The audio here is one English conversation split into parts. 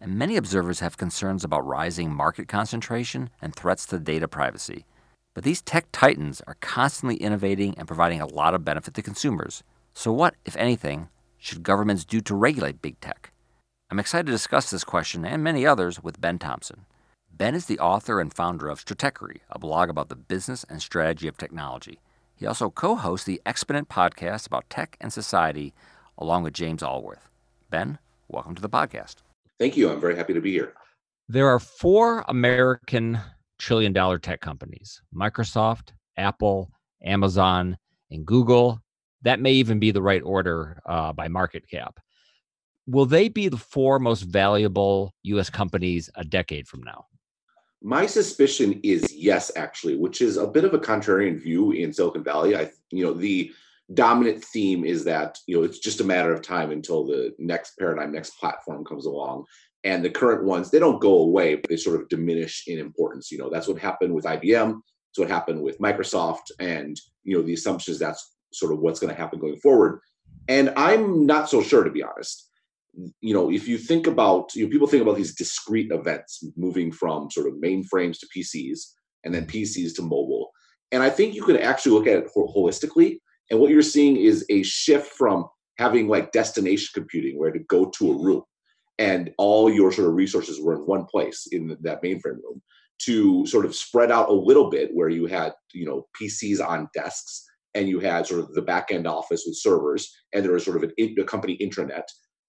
and many observers have concerns about rising market concentration and threats to data privacy. But these tech titans are constantly innovating and providing a lot of benefit to consumers. So, what, if anything, should governments do to regulate big tech? I'm excited to discuss this question and many others with Ben Thompson. Ben is the author and founder of Stratechery, a blog about the business and strategy of technology. He also co hosts the Exponent podcast about tech and society, along with James Allworth. Ben, welcome to the podcast. Thank you. I'm very happy to be here. There are four American trillion dollar tech companies Microsoft, Apple, Amazon, and Google. That may even be the right order uh, by market cap. Will they be the four most valuable US companies a decade from now? My suspicion is yes, actually, which is a bit of a contrarian view in Silicon Valley. I, you know, the dominant theme is that you know it's just a matter of time until the next paradigm next platform comes along. And the current ones they don't go away but they sort of diminish in importance. You know that's what happened with ibm it's what happened with microsoft. And you know the assumption is that's sort of what's going to happen going forward. And i'm not so sure to be honest. You know if you think about you know people think about these discrete events moving from sort of mainframes to pcs and then pcs to mobile. And i think you could actually look at it holistically and what you're seeing is a shift from having like destination computing where to go to a room and all your sort of resources were in one place in that mainframe room to sort of spread out a little bit where you had, you know, PCs on desks and you had sort of the back end office with servers and there was sort of an, a company intranet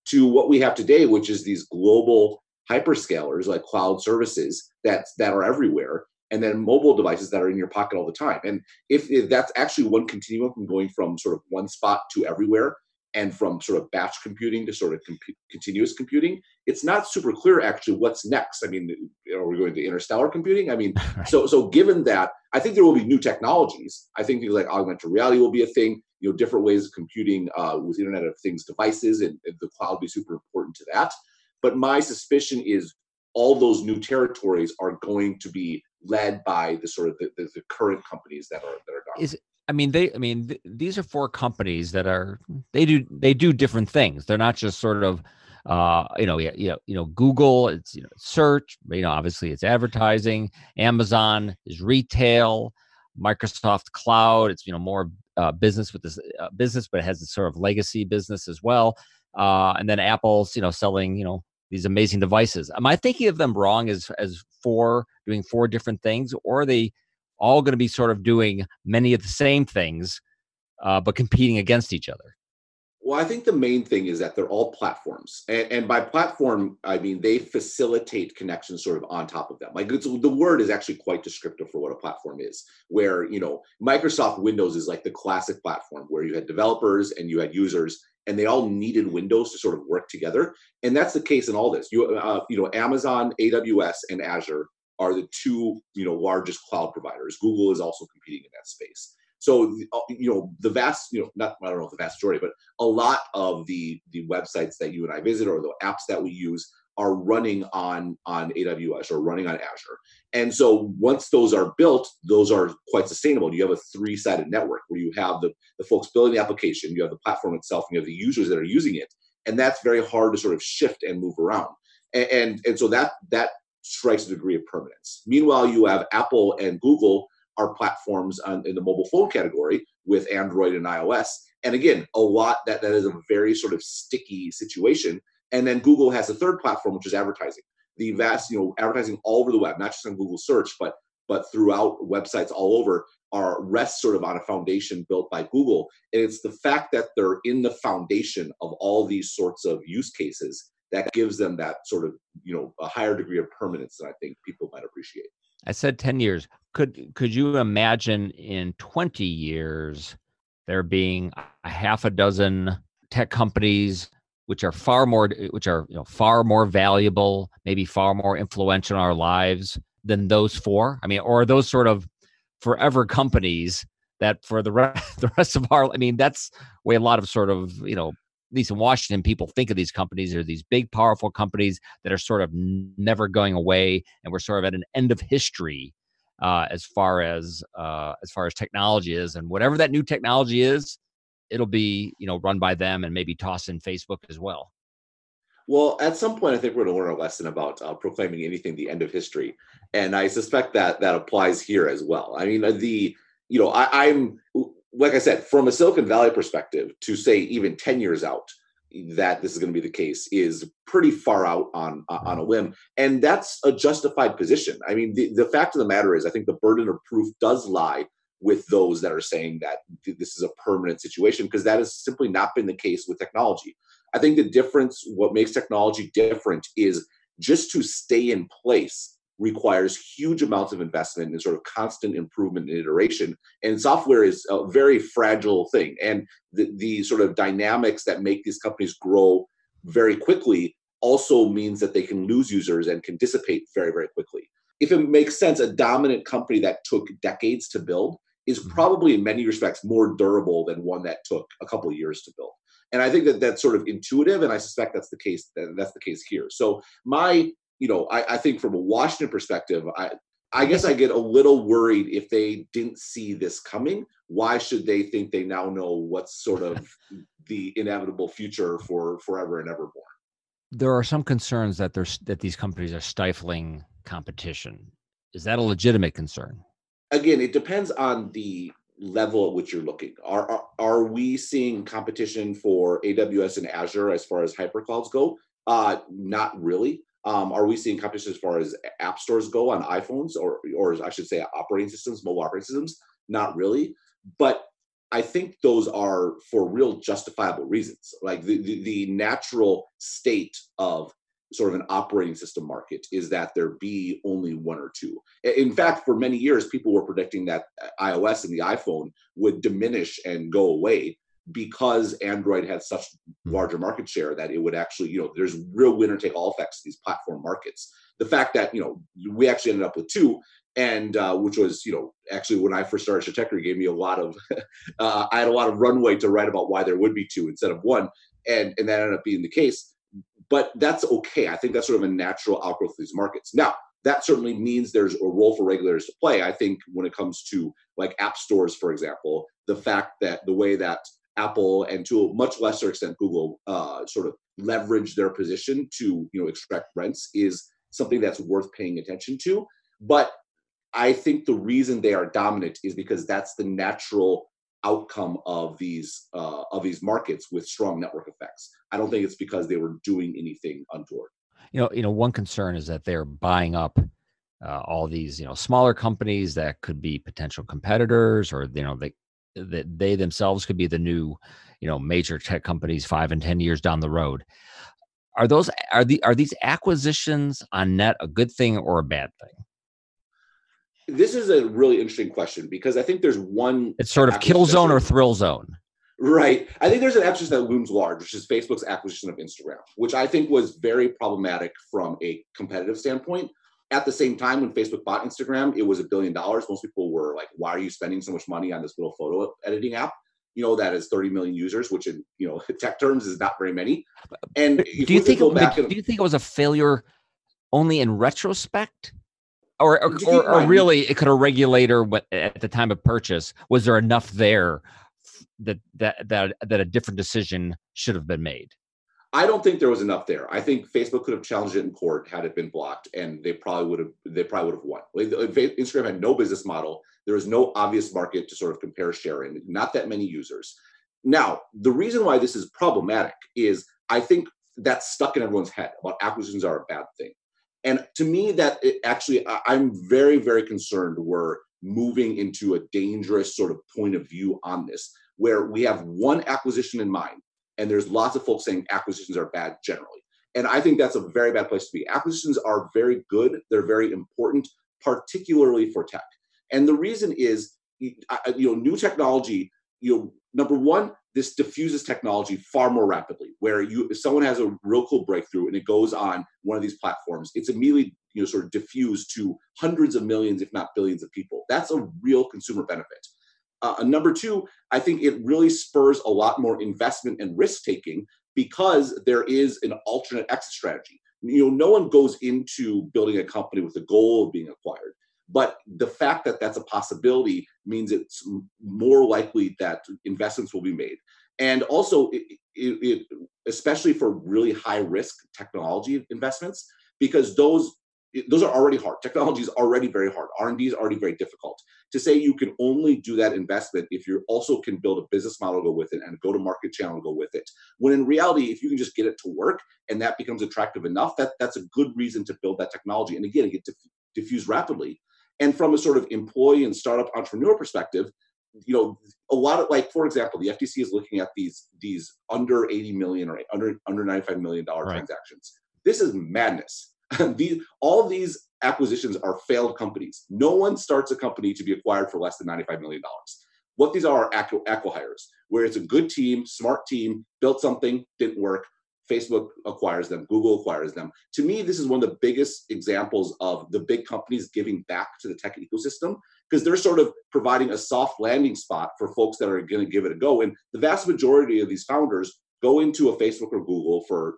to what we have today, which is these global hyperscalers like cloud services that that are everywhere and then mobile devices that are in your pocket all the time. And if, if that's actually one continuum from going from sort of one spot to everywhere, and from sort of batch computing to sort of comp- continuous computing, it's not super clear actually what's next. I mean, are we going to interstellar computing? I mean, so so given that, I think there will be new technologies. I think things like augmented reality will be a thing. You know, different ways of computing uh, with Internet of Things devices, and, and the cloud will be super important to that. But my suspicion is all those new territories are going to be led by the sort of the, the, the current companies that are that are dominant. Is I mean they I mean th- these are four companies that are they do they do different things. They're not just sort of uh you know you know you know Google it's you know search you know obviously it's advertising Amazon is retail Microsoft cloud it's you know more uh, business with this uh, business but it has this sort of legacy business as well uh and then Apple's you know selling you know these amazing devices. Am I thinking of them wrong as as four doing four different things, or are they all going to be sort of doing many of the same things, uh, but competing against each other? Well, I think the main thing is that they're all platforms, and, and by platform I mean they facilitate connections sort of on top of them. Like the word is actually quite descriptive for what a platform is. Where you know Microsoft Windows is like the classic platform where you had developers and you had users, and they all needed Windows to sort of work together. And that's the case in all this. You, uh, you know, Amazon, AWS, and Azure are the two, you know, largest cloud providers. Google is also competing in that space. So, uh, you know, the vast, you know, not I don't know the vast majority, but a lot of the the websites that you and I visit or the apps that we use are running on on AWS or running on Azure. And so once those are built, those are quite sustainable. You have a three-sided network where you have the, the folks building the application, you have the platform itself, and you have the users that are using it. And that's very hard to sort of shift and move around. And and, and so that that strikes a degree of permanence. Meanwhile, you have Apple and Google are platforms on, in the mobile phone category with Android and iOS. And again, a lot that that is a very sort of sticky situation and then Google has a third platform, which is advertising. The vast, you know, advertising all over the web, not just on Google search, but but throughout websites all over are rests sort of on a foundation built by Google. And it's the fact that they're in the foundation of all these sorts of use cases that gives them that sort of, you know, a higher degree of permanence than I think people might appreciate. I said 10 years. Could could you imagine in 20 years there being a half a dozen tech companies which are far more which are you know far more valuable maybe far more influential in our lives than those four. I mean or those sort of forever companies that for the rest, the rest of our i mean that's way a lot of sort of you know at least in washington people think of these companies are these big powerful companies that are sort of never going away and we're sort of at an end of history uh, as far as uh, as far as technology is and whatever that new technology is it'll be you know run by them and maybe toss in facebook as well well, at some point, I think we're going to learn a lesson about uh, proclaiming anything the end of history, and I suspect that that applies here as well. I mean, the you know, I, I'm like I said, from a Silicon Valley perspective, to say even ten years out that this is going to be the case is pretty far out on on a limb, and that's a justified position. I mean, the the fact of the matter is, I think the burden of proof does lie with those that are saying that this is a permanent situation because that has simply not been the case with technology. I think the difference, what makes technology different, is just to stay in place requires huge amounts of investment and sort of constant improvement and iteration. And software is a very fragile thing. And the, the sort of dynamics that make these companies grow very quickly also means that they can lose users and can dissipate very, very quickly. If it makes sense, a dominant company that took decades to build is mm-hmm. probably in many respects more durable than one that took a couple of years to build and I think that that's sort of intuitive, and I suspect that's the case. That that's the case here. So my, you know, I, I think from a Washington perspective, I I guess I get a little worried if they didn't see this coming. Why should they think they now know what's sort of the inevitable future for forever and ever evermore? There are some concerns that there's that these companies are stifling competition. Is that a legitimate concern? Again, it depends on the level at which you're looking. Are, are, are we seeing competition for AWS and Azure as far as hyperclouds go? Uh, not really. Um, are we seeing competition as far as app stores go on iPhones or, or I should say operating systems, mobile operating systems? Not really. But I think those are for real justifiable reasons. Like the, the, the natural state of sort of an operating system market is that there be only one or two. In fact, for many years, people were predicting that iOS and the iPhone would diminish and go away because Android had such hmm. larger market share that it would actually, you know, there's real winner take all effects in these platform markets. The fact that, you know, we actually ended up with two, and uh, which was, you know, actually when I first started Stratechery, gave me a lot of, uh, I had a lot of runway to write about why there would be two instead of one, and and that ended up being the case but that's okay. I think that's sort of a natural outgrowth of these markets. Now, that certainly means there's a role for regulators to play. I think when it comes to like app stores, for example, the fact that the way that Apple and to a much lesser extent Google uh, sort of leverage their position to you know extract rents is something that's worth paying attention to. But I think the reason they are dominant is because that's the natural outcome of these uh, of these markets with strong network effects. I don't think it's because they were doing anything untoward. You know, you know, one concern is that they're buying up uh, all these you know smaller companies that could be potential competitors, or you know they that they themselves could be the new you know major tech companies five and ten years down the road. Are those are the are these acquisitions on net a good thing or a bad thing? This is a really interesting question because I think there's one. It's sort of kill zone or thrill zone. Right. I think there's an acquisition that looms large, which is Facebook's acquisition of Instagram, which I think was very problematic from a competitive standpoint. At the same time, when Facebook bought Instagram, it was a billion dollars. Most people were like, why are you spending so much money on this little photo editing app? You know, that is 30 million users, which in you know tech terms is not very many. And do you think do you think it was a failure only in retrospect? Or or, or, or really it could a regulator at the time of purchase was there enough there that that that that a different decision should have been made I don't think there was enough there. I think Facebook could have challenged it in court had it been blocked, and they probably would have. They probably would have won. Instagram had no business model. There was no obvious market to sort of compare sharing. Not that many users. Now, the reason why this is problematic is I think that's stuck in everyone's head about acquisitions are a bad thing. And to me, that actually, I'm very, very concerned we're moving into a dangerous sort of point of view on this, where we have one acquisition in mind, and there's lots of folks saying acquisitions are bad generally. And I think that's a very bad place to be. Acquisitions are very good, they're very important, particularly for tech. And the reason is, you know, new technology, you know, number one, this diffuses technology far more rapidly where you if someone has a real cool breakthrough and it goes on one of these platforms it's immediately you know sort of diffused to hundreds of millions if not billions of people. That's a real consumer benefit. Uh, number two i think it really spurs a lot more investment and risk taking because there is an alternate exit strategy. You know no one goes into building a company with the goal of being acquired but the fact that that's a possibility means it's more likely that investments will be made. And also, it, it, it, especially for really high risk technology investments, because those those are already hard. Technology is already very hard. R and D is already very difficult. To say you can only do that investment if you also can build a business model go with it and go to market channel go with it. When in reality, if you can just get it to work and that becomes attractive enough, that that's a good reason to build that technology. And again, it gets diff- diffused rapidly. And from a sort of employee and startup entrepreneur perspective, you know, a lot of like, for example, the FTC is looking at these these under 80 million or under under 95 million dollar right. transactions. This is madness. these all these acquisitions are failed companies. No one starts a company to be acquired for less than 95 million dollars. What these are are acqui-hires, where it's a good team, smart team, built something, didn't work, Facebook acquires them, Google acquires them. To me, this is one of the biggest examples of the big companies giving back to the tech ecosystem because they're sort of providing a soft landing spot for folks that are going to give it a go. And the vast majority of these founders go into a Facebook or Google for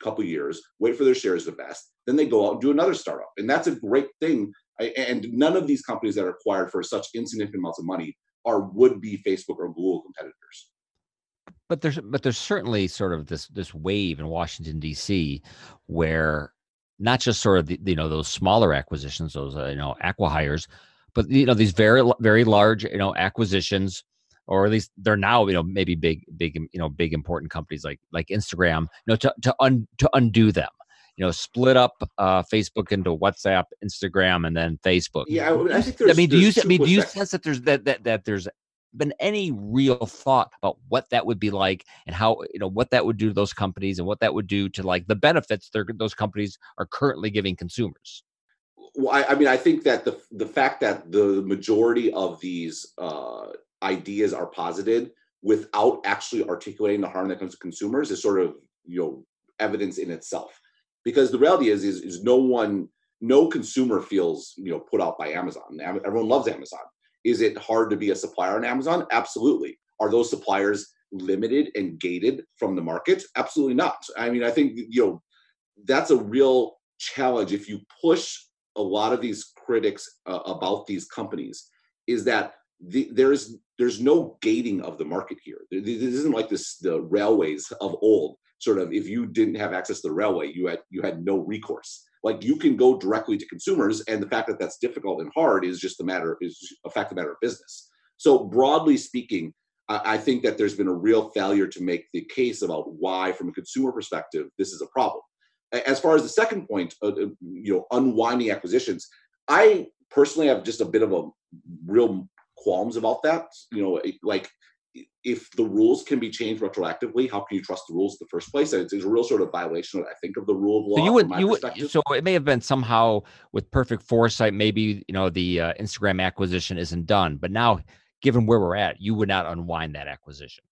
a couple years, wait for their shares to vest, then they go out and do another startup. And that's a great thing. And none of these companies that are acquired for such insignificant amounts of money are would be Facebook or Google competitors but there's but there's certainly sort of this this wave in Washington D.C. where not just sort of the, you know those smaller acquisitions, those uh, you know acqui-hires, but you know these very very large you know acquisitions, or at least they're now you know maybe big big you know big important companies like like Instagram, you know to to un, to undo them. You know, split up uh, Facebook into WhatsApp, Instagram, and then Facebook. Yeah, I, I think there's. I mean, do you I mean do you sense that there's that that that there's been any real thought about what that would be like and how you know what that would do to those companies and what that would do to like the benefits those companies are currently giving consumers? Well I, I, mean i think that the the fact that the majority of these uh, ideas are posited without actually articulating the harm that comes to consumers is sort of you know evidence in itself. Because the reality is is, is no one no consumer feels you know put out by amazon. Everyone loves amazon is it hard to be a supplier on Amazon? Absolutely. Are those suppliers limited and gated from the market? Absolutely not. I mean, I think you know that's a real challenge if you push a lot of these critics uh, about these companies is that the, there's there's no gating of the market here. This isn't like this the railways of old. Sort of, if you didn't have access to the railway, you had you had no recourse like you can go directly to consumers and the fact that that's difficult and hard is just a matter is a fact of matter of business so broadly speaking I think that there's been a real failure to make the case about why, from a consumer perspective, this is a problem. As far as the second point, uh, uh, you know, unwinding acquisitions, I personally have just a bit of a real qualms about that. You know, like if the rules can be changed retroactively, how can you trust the rules in the first place? It's, it's a real sort of violation, I think, of the rule of law. So you would, you would, so it may have been somehow with perfect foresight. Maybe you know the uh, Instagram acquisition isn't done, but now, given where we're at, you would not unwind that acquisition.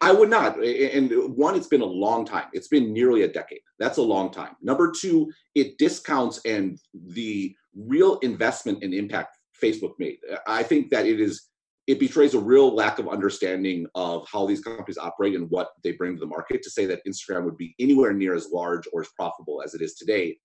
I would not. And one, it's been a long time. It's been nearly a decade. That's a long time. Number two, it discounts and the real investment and impact Facebook made. I think that it is it betrays a real lack of understanding of how these companies operate and what they bring to the market to say that Instagram would be anywhere near as large or as profitable as it is today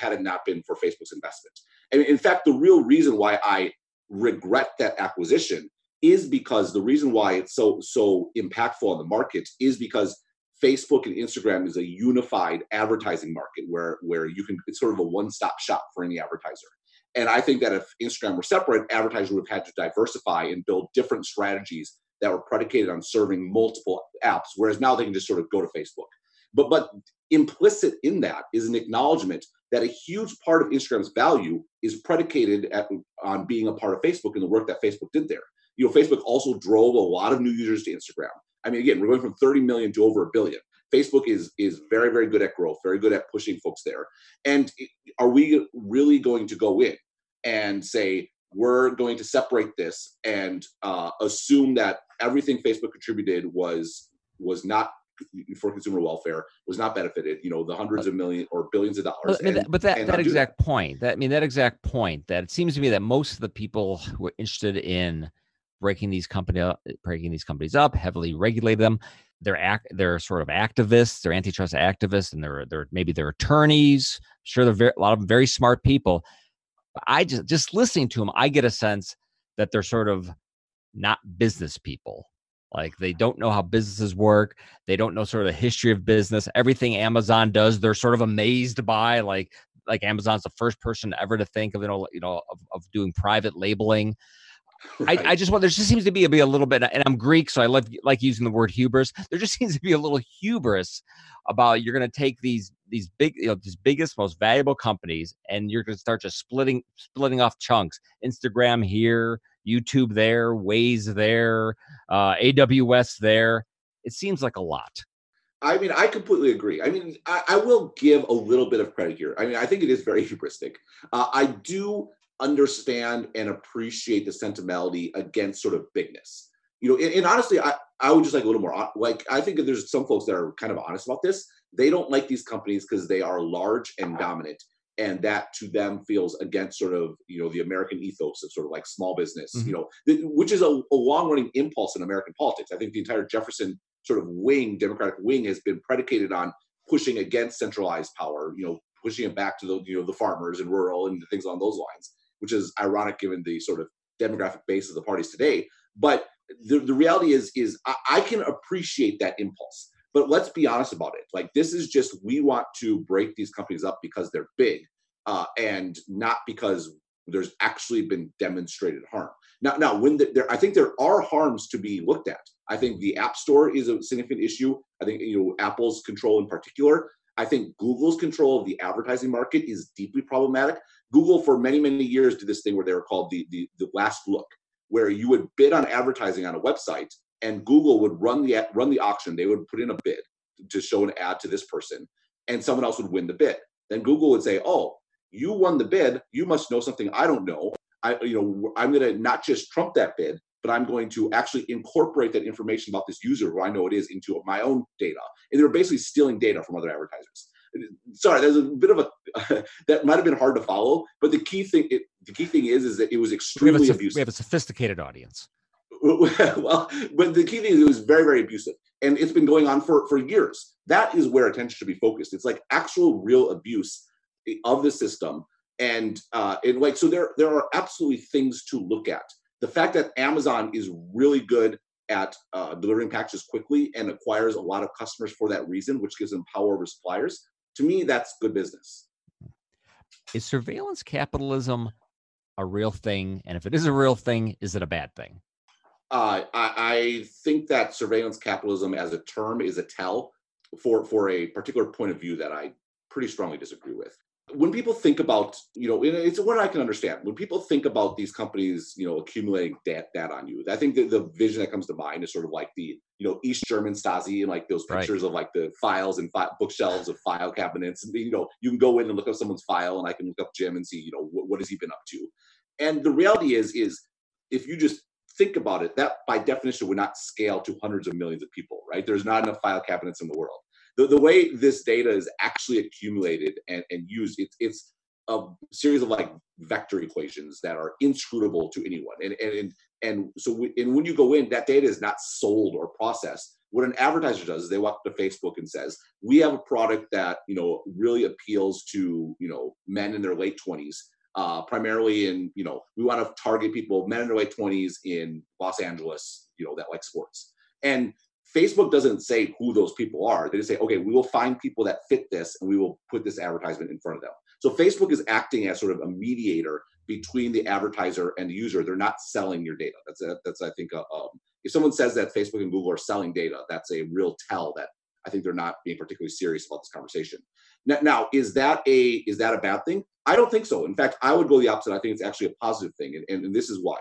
had it not been for Facebook's investment. And in fact, the real reason why I regret that acquisition is because the reason why it's so so impactful on the market is because Facebook and Instagram is a unified advertising market where where you can it's sort of a one-stop shop for any advertiser. And I think that if Instagram were separate, advertisers would have had to diversify and build different strategies that were predicated on serving multiple apps, whereas now they can just sort of go to Facebook. But but implicit in that is an acknowledgement that a huge part of Instagram's value is predicated at, on being a part of Facebook and the work that Facebook did there. You know, Facebook also drove a lot of new users to Instagram. I mean, again, we're going from 30 million to over a billion. Facebook is is very very good at growth, very good at pushing folks there. And are we really going to go in and say we're going to separate this and uh, assume that everything Facebook contributed was was not for consumer welfare was not benefited you know the hundreds of millions or billions of dollars but, and, but that, that exact that. point that i mean that exact point that it seems to me that most of the people who are interested in breaking these company up, breaking these companies up heavily regulate them they're act they're sort of activists they're antitrust activists and they're they're maybe they're attorneys. Sure they're very, a lot of them very smart people. But i just just listening to them i get a sense that they're sort of not business people. Like they don't know how businesses work. They don't know sort of the history of business. Everything amazon does they're sort of amazed by like like amazon's the first person ever to think of you know you know of, of doing private labeling Right. I, I, just want there just seems to be a, be a little bit, and I'm Greek, so I love like using the word hubris. There just seems to be a little hubris about you're going to take these these big, you know, these biggest, most valuable companies, and you're going to start just splitting splitting off chunks. Instagram here, YouTube there, Waze there, uh, AWS there. It seems like a lot. I mean, I completely agree. I mean, I, I, will give a little bit of credit here. I mean, I think it is very hubristic. Uh, I do understand and appreciate the sentimentality against sort of bigness. You know, and, and, honestly, I, I would just like a little more like I think that there's some folks that are kind of honest about this. They don't like these companies because they are large and dominant, and that to them feels against sort of you know the American ethos of sort of like small business. Mm-hmm. You know, th- which is a, a long running impulse in American politics. I think the entire Jefferson sort of wing, Democratic wing, has been predicated on pushing against centralized power. You know, pushing it back to the you know the farmers and rural and things along those lines which is ironic given the sort of demographic base of the parties today. But the, the reality is, is I, I can appreciate that impulse. But let's be honest about it. Like this is just we want to break these companies up because they're big, uh, and not because there's actually been demonstrated harm. Now, now when the, there, I think there are harms to be looked at. I think the App Store is a significant issue. I think you know Apple's control in particular. I think Google's control of the advertising market is deeply problematic. Google for many many years did this thing where they were called the the, the last look, where you would bid on advertising on a website, and Google would run the run the auction. They would put in a bid to show an ad to this person, and someone else would win the bid. Then Google would say, "Oh, you won the bid. You must know something I don't know. I, you know, I'm going to not just trump that bid, but I'm going to actually incorporate that information about this user who I know it is into my own data. And they were basically stealing data from other advertisers sorry, there's a bit of a that might have been hard to follow, but the key thing it, the key thing is is that it was extremely we a, abusive. We have a sophisticated audience. well, but the key thing is it was very very abusive, and it's been going on for for years. That is where attention should be focused. It's like actual real abuse of the system, and uh, and like so there there are absolutely things to look at. The fact that Amazon is really good at uh, delivering packages quickly and acquires a lot of customers for that reason, which gives them power over suppliers to me, that's good business. Is surveillance capitalism a real thing? And if it is a real thing, is it a bad thing? Uh, I, I think that surveillance capitalism as a term is a tell for, for a particular point of view that I pretty strongly disagree with when people think about, you know, it's what I can understand. When people think about these companies, you know, accumulating data, data on you, I think that the vision that comes to mind is sort of like the, you know, East German Stasi and like those pictures right. of like the files and fi- bookshelves of file cabinets. And, you know, you can go in and look up someone's file and I can look up Jim and see, you know, what, what has he been up to? And the reality is, is if you just think about it, that by definition would not scale to hundreds of millions of people, right? There's not enough file cabinets in the world the, the way this data is actually accumulated and, and used, it's, it's a series of like vector equations that are inscrutable to anyone. And, and, and so we, and when you go in, that data is not sold or processed. What an advertiser does is they walk to Facebook and says, we have a product that, you know, really appeals to, you know, men in their late 20s. Uh, primarily in, you know, we want to target people, men in their late 20s in Los Angeles, you know, that like sports. And Facebook doesn't say who those people are. They just say, okay, we will find people that fit this and we will put this advertisement in front of them. So Facebook is acting as sort of a mediator between the advertiser and the user. They're not selling your data. That's a, that's I think a, um, if someone says that Facebook and Google are selling data, that's a real tell that I think they're not being particularly serious about this conversation. Now, now, is that a is that a bad thing? I don't think so. In fact, I would go the opposite. I think it's actually a positive thing, and, and, and this is why.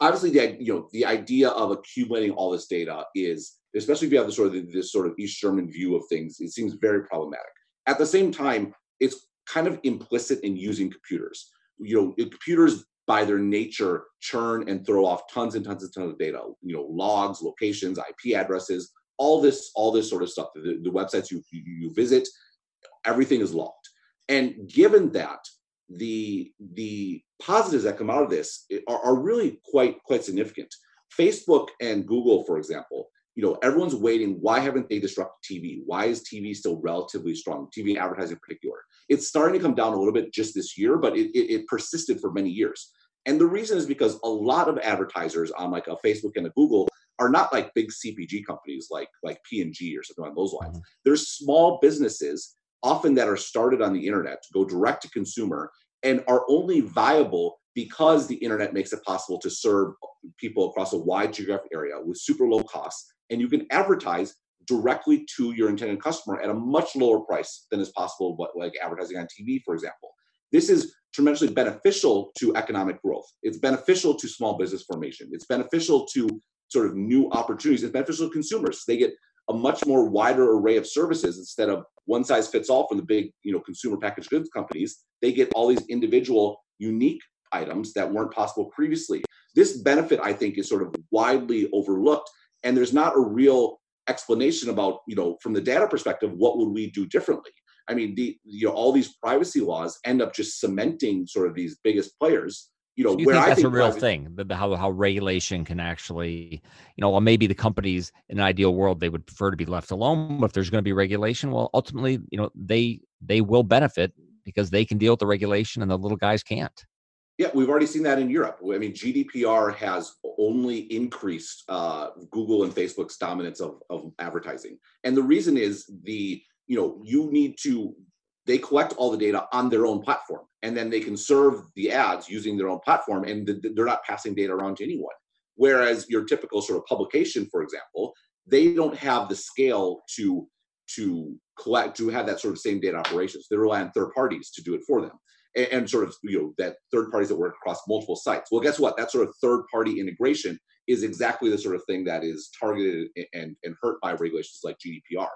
Obviously, the you know the idea of accumulating all this data is especially if you have this sort of this sort of East German view of things, it seems very problematic. At the same time, it's kind of implicit in using computers. You know, computers by their nature churn and throw off tons and tons and tons of data you know logs locations ip addresses all this all this sort of stuff the, the websites you, you visit everything is logged and given that the the positives that come out of this eh, are, are really quite quite significant facebook and google for example you know everyone's waiting why haven't they disrupted tv why is tv still relatively strong? Tv advertising in particular. It's starting to come down a little bit just this year but it, it, it persisted for many years. And the reason is because a lot of advertisers on like a facebook and a google are not like big cpg companies like like p&g or something on those lines. Mm-hmm. they're small businesses often that are started on the internet to go direct to consumer and are only viable because the internet makes it possible to serve people across a wide geographic area with super low costs and you can advertise directly to your intended customer at a much lower price than is possible but like advertising on tv for example. This is tremendously beneficial to economic growth. It's beneficial to small business formation. It's beneficial to sort of new opportunities. It's beneficial to consumers. They get a much more wider array of services instead of one size fits all from the big you know consumer packaged goods companies. They get all these individual unique items that weren't possible previously. This benefit i think is sort of widely overlooked and there's not a real explanation about you know from the data perspective what would we do differently? I mean the you know all these privacy laws end up just cementing sort of these biggest players. You know so you where think I that's think a real privacy- thing the, how, how regulation can actually you know well maybe the companies in an ideal world they would prefer to be left alone but if there's going to be regulation well ultimately you know they they will benefit because they can deal with the regulation and the little guys can't. Yeah, we've already seen that in Europe. I mean, GDPR has only increased uh, Google and Facebook's dominance of, of advertising, and the reason is the you know you need to they collect all the data on their own platform, and then they can serve the ads using their own platform, and th- they're not passing data around to anyone. Whereas your typical sort of publication, for example, they don't have the scale to to collect to have that sort of same data operations. They rely on third parties to do it for them and, and sort of you know that third parties that work across multiple sites. Well, guess what? That sort of third party integration is exactly the sort of thing that is targeted and and hurt by regulations like GDPR.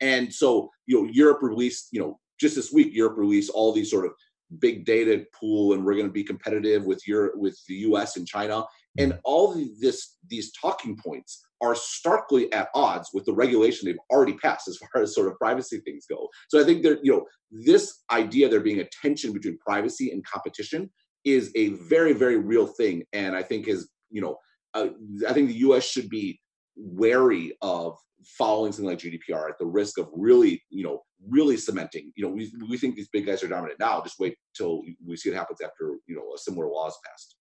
And so you know Europe released you know just this week Europe released all these sort of big data pool and we're going to be competitive with your with the US and China and all the, this these talking points are starkly at odds with the regulation they've already passed as far as sort of privacy things go. So I think that you know this idea there being a tension between privacy and competition is a very very real thing, and I think is you know uh, I think the U.S. should be wary of following something like GDPR at the risk of really you know really cementing. You know we we think these big guys are dominant now. Just wait till we see what happens after you know a similar law is passed.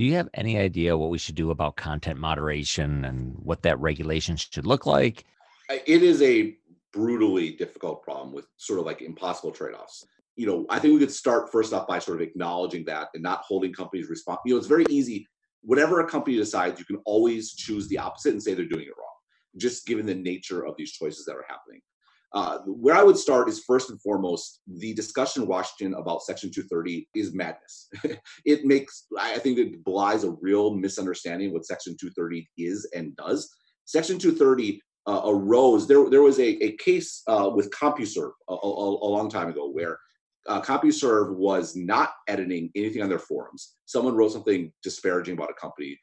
Do you have any idea what we should do about content moderation and what that regulation should look like? It is a brutally difficult problem with sort of like impossible trade-offs. You know i think we could start first off by sort of acknowledging that and not holding companies responsible you know it's very easy. Whatever a company decides you can always choose the opposite and say they're doing it wrong just given the nature of these choices that are happening uh, where I would start is first and foremost the discussion in Washington about Section 230 is madness. it makes, I think, it belies a real misunderstanding what Section 230 is and does. Section 230 uh, arose. There, there was a, a case uh, with CompuServe a, a, a long time ago where uh, CompuServe was not editing anything on their forums. Someone wrote something disparaging about a company.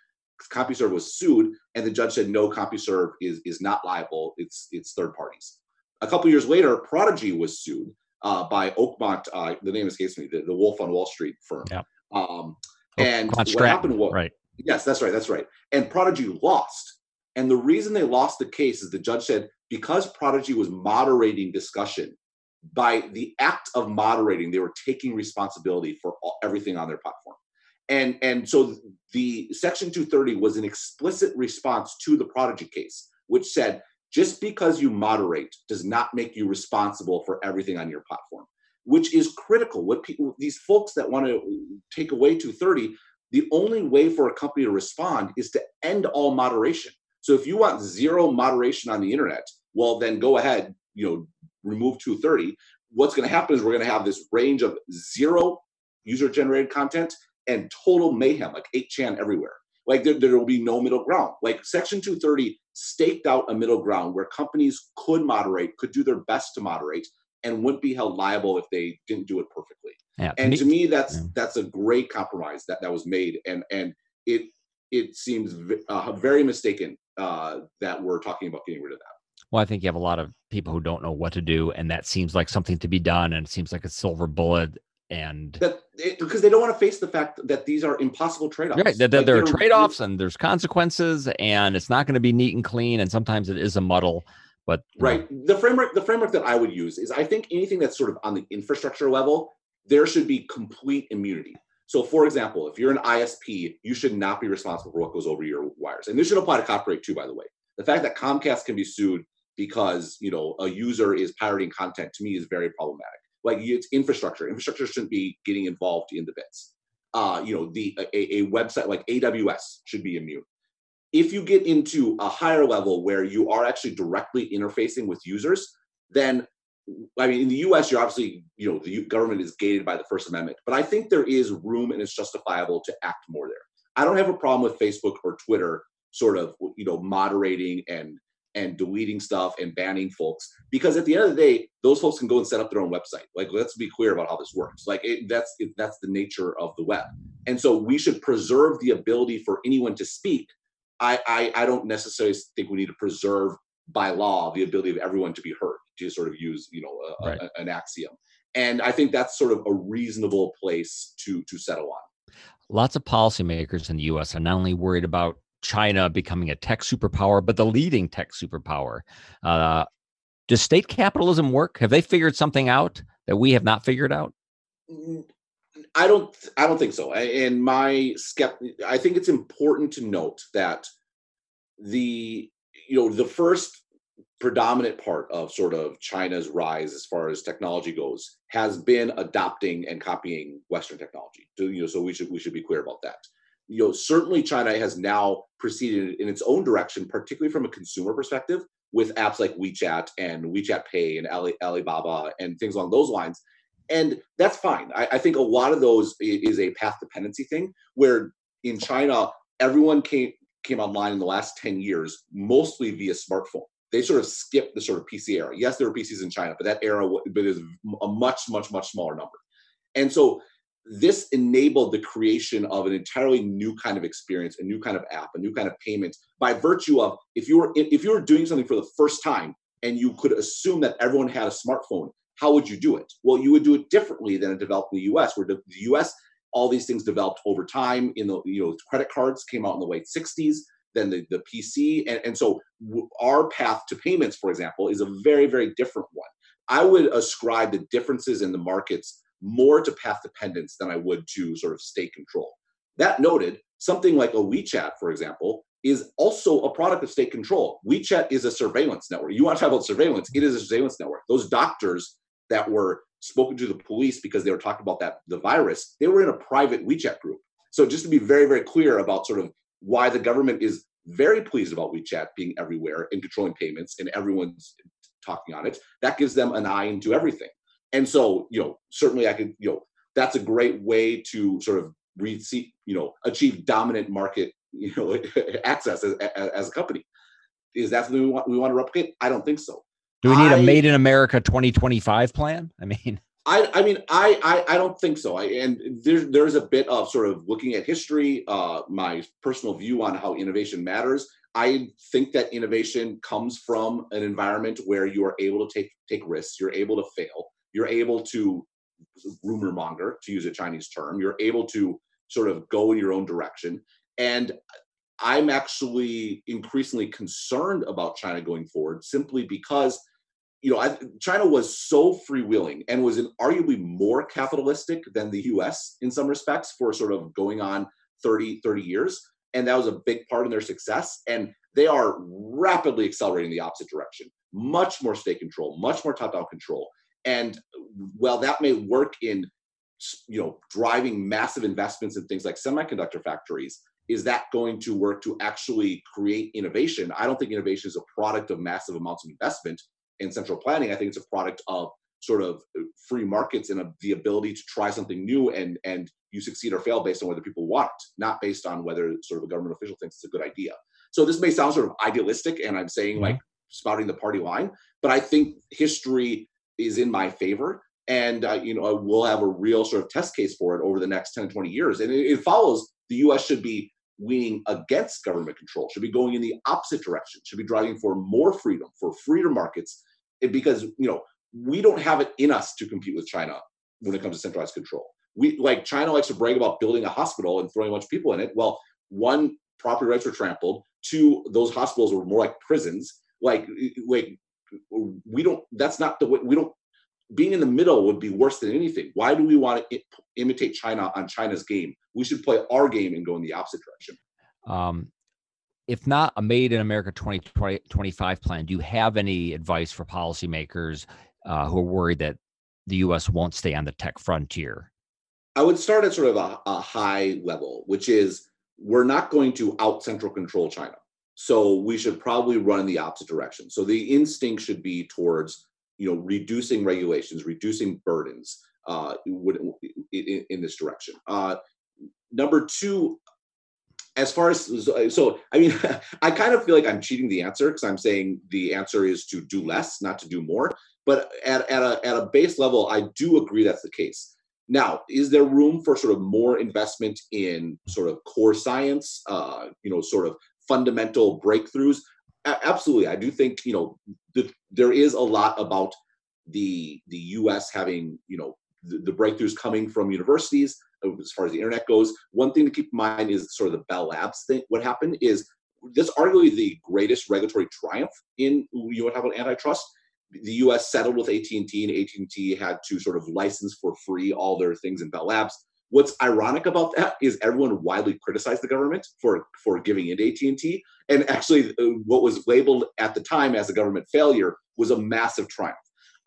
CompuServe was sued, and the judge said no, CompuServe is is not liable. It's it's third parties. A couple years later, Prodigy was sued uh, by Oakmont. Uh, the name escapes me. The, the Wolf on Wall Street firm. Yeah. Um, and Quant what Stratton, happened was right Yes, that's right. That's right. And Prodigy lost. And the reason they lost the case is the judge said because Prodigy was moderating discussion, by the act of moderating, they were taking responsibility for all, everything on their platform. And and so the Section 230 was an explicit response to the Prodigy case, which said just because you moderate does not make you responsible for everything on your platform, which is critical. What people, these folks that want to take away 230, the only way for a company to respond is to end all moderation. So if you want zero moderation on the internet, well, then go ahead, you know, remove 230. What's going to happen is we're going to have this range of zero user generated content and total mayhem, like 8chan everywhere. Like there, there will be no middle ground. Like Section 230 staked out a middle ground where companies could moderate, could do their best to moderate, and wouldn't be held liable if they didn't do it perfectly. Yeah, and me- to me, that's yeah. that's a great compromise that that was made, and and it it seems v- uh, very mistaken uh, that we're talking about getting rid of that. Well, I think you have a lot of people who don't know what to do, and that seems like something to be done, and it seems like a silver bullet. And That it, because they don't want to face the fact that these are impossible trade-offs. right, that, that Like, there are trade-offs and there's consequences, and it's not going to be neat and clean, and sometimes it is a muddle. But you know, Right. The framework the framework that I would use is I think anything that's sort of on the infrastructure level, there should be complete immunity. So for example, if you're an ISP, you should not be responsible for what goes over your wires. And this should apply to copyright too, by the way. The fact that Comcast can be sued because you know a user is pirating content to me is very problematic. Like it's infrastructure. Infrastructure shouldn't be getting involved in the bits. Uh, you know, the a, a website like AWS should be immune if you get into a higher level where you are actually directly interfacing with users, then I mean, in the U.S., you're obviously, you know, the government is gated by the First Amendment, but I think there is room and it's justifiable to act more there. I don't have a problem with Facebook or Twitter sort of, you know, moderating and and deleting stuff and banning folks because at the end of the day, those folks can go and set up their own website. Like, let's be clear about how this works. Like, it, that's it, that's the nature of the web, and so we should preserve the ability for anyone to speak I, I, I don't necessarily think we need to preserve by law the ability of everyone to be heard to sort of use you know a, Right. a- an axiom and i think that's sort of a reasonable place to to settle on lots of policymakers in the US are not only worried about China becoming a tech superpower, but the leading tech superpower. Uh, does state capitalism work? Have they figured something out that we have not figured out? I don't i don't think so and my skept i think it's important to note that the you know the first predominant part of sort of china's rise as far as technology goes has been adopting and copying western technology so, you know so we should we should be clear about that you know certainly china has now proceeded in its own direction particularly from a consumer perspective with apps like wechat and wechat pay and Ali, alibaba and things along those lines. And that's fine. I, I think a lot of those is a path dependency thing where in china everyone came came online in the last 10 years mostly via smartphone. They sort of skipped the sort of pc era. Yes there were pcs in china but that era but a much much much smaller number. And so this enabled the creation of an entirely new kind of experience a new kind of app a new kind of payment by virtue of if you were if you were doing something for the first time and you could assume that everyone had a smartphone how would you do it? Well you would do it differently than it developed in the us where the, the us all these things developed over time in the you know credit cards came out in the late 60s then the, the pc and, and so our path to payments for example is a very very different one. I would ascribe the differences in the markets more to path dependence than i would to sort of state control. That noted something like a wechat for example is also a product of state control. Wechat is a surveillance network. You want to talk about surveillance it is a surveillance network. Those doctors that were spoken to the police because they were talking about that the virus they were in a private wechat group. So just to be very very clear about sort of why the government is very pleased about wechat being everywhere and controlling payments and everyone's talking on it that gives them an eye into everything and so you know certainly i could you know that's a great way to sort of receive you know achieve dominant market you know access as, as, a company is that something we want we want to replicate i don't think so Do we need a I- Made in America 2025 plan? I mean, I, I mean, I, I, I don't think so. I, and there's, there's a bit of sort of looking at history, uh, my personal view on how innovation matters. I think that innovation comes from an environment where you are able to take take risks. You're able to fail. You're able to rumor monger, to use a Chinese term. You're able to sort of go in your own direction. And I'm actually increasingly concerned about China going forward, simply because you know, I, China was so freewheeling and was in arguably more capitalistic than the US in some respects for sort of going on 30, 30 years. And that was a big part of their success. And they are rapidly accelerating the opposite direction, much more state control, much more top down control. And while that may work in, you know, driving massive investments in things like semiconductor factories, is that going to work to actually create innovation? I don't think innovation is a product of massive amounts of investment in central planning. I think it's a product of sort of uh, free markets and of the ability to try something new and and you succeed or fail based on whether people want it, not based on whether sort of a government official thinks it's a good idea. So this may sound sort of idealistic, and I'm saying mm-hmm. like spouting the party line, but I think history is in my favor. And uh, you know we'll have a real sort of test case for it over the next 10 to 20 years. And it, it, follows the us should be leaning against government control should be going in the opposite direction should be driving for more freedom for freer markets. Because you know we don't have it in us to compete with china when it comes to centralized control. We like china likes to brag about building a hospital and throwing a bunch of people in it. Well one property rights were trampled. Two those hospitals were more like prisons. Like like we don't that's not the way we don't being in the middle would be worse than anything. Why do we want to imitate China on China's game? We should play our game and go in the opposite direction. Um, if not a made in America 2025 plan, do you have any advice for policymakers uh, who are worried that the U.S. won't stay on the tech frontier? I would start at sort of a, a high level, which is we're not going to out central control China. So we should probably run in the opposite direction. So the instinct should be towards you know, reducing regulations, reducing burdens uh, in, in this direction. Uh, number two, as far as so, I mean, I kind of feel like I'm cheating the answer because I'm saying the answer is to do less, not to do more. But at, at a at a base level, I do agree that's the case. Now, is there room for sort of more investment in sort of core science, uh, you know, sort of fundamental breakthroughs? absolutely, I do think you know the, there is a lot about the the U.S. having you know the, the, breakthroughs coming from universities uh, as far as the internet goes. One thing to keep in mind is sort of the Bell Labs thing. What happened is this arguably the greatest regulatory triumph in you know about antitrust. The U.S. settled with AT&T, and AT&T had to sort of license for free all their things in Bell Labs. What's ironic about that is everyone widely criticized the government for for giving in to AT&T, and actually, uh, what was labeled at the time as a government failure was a massive triumph.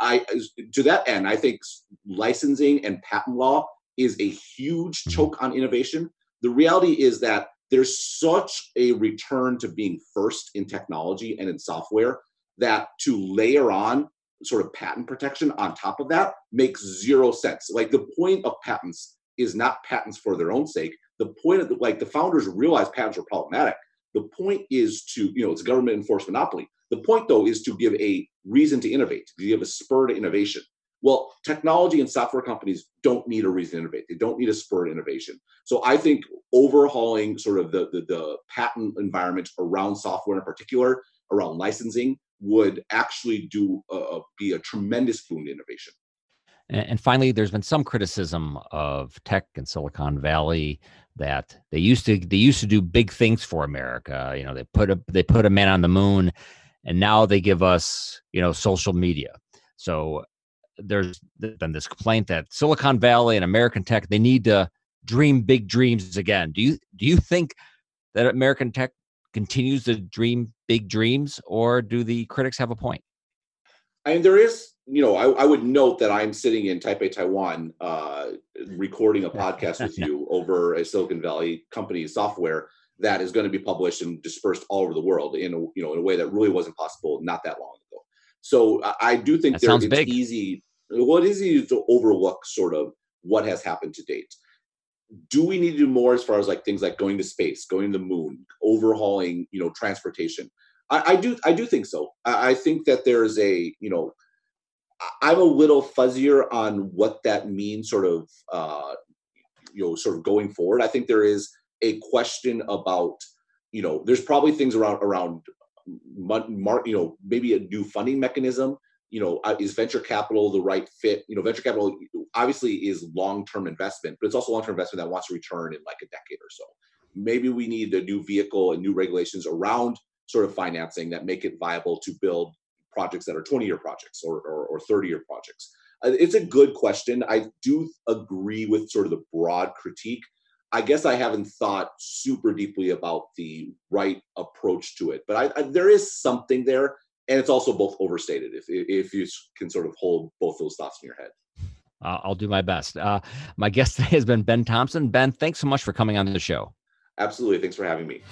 I, to that end, I think licensing and patent law is a huge choke on innovation. The reality is that there's such a return to being first in technology and in software that to layer on sort of patent protection on top of that makes zero sense. Like the point of patents is not patents for their own sake. The point of the, like the founders realized patents were problematic. The point is to, you know, it's a government enforced monopoly. The point though is to give a reason to innovate, to give a spur to innovation. Well, technology and software companies don't need a reason to innovate. They don't need a spur to innovation. So I think overhauling sort of the, the, the patent environment around software in particular, around licensing, would actually do uh, be a tremendous boon to innovation. And finally, there's been some criticism of tech and Silicon Valley that they used to they used to do big things for America. You know, they put a they put a man on the moon, and now they give us you know social media. So there's been this complaint that Silicon Valley and American tech they need to dream big dreams again. Do you do you think that American tech continues to dream big dreams, or do the critics have a point? I mean, there is you know, I, I, would note that I'm sitting in Taipei, Taiwan, uh, recording a podcast with you over a Silicon Valley company software that is going to be published and dispersed all over the world in a, you know in a way that really wasn't possible not that long ago. So I, I do think that there, it's big. easy. Well, it is easy to overlook sort of what has happened to date. Do we need to do more as far as like things like going to space, going to the moon, overhauling, you know, transportation? I, I do, I do think so. I, I think that there's a, you know, I'm a little fuzzier on what that means, sort of, uh, you know, sort of going forward. I think there is a question about, you know, there's probably things around around, you know, maybe a new funding mechanism. You know, uh, is venture capital the right fit? You know, venture capital obviously is long-term investment, but it's also long-term investment that wants to return in like a decade or so. Maybe we need a new vehicle and new regulations around sort of financing that make it viable to build projects that are 20 year projects or, or, or 30 year projects? Uh, it's a good question. I do agree with sort of the broad critique. I guess I haven't thought super deeply about the right approach to it, but I, I, there is something there, and it's also both overstated. If if you can sort of hold both those thoughts in your head, uh, I'll do my best. Uh, my guest today has been Ben Thompson. Ben, thanks so much for coming on the show. Absolutely, thanks for having me.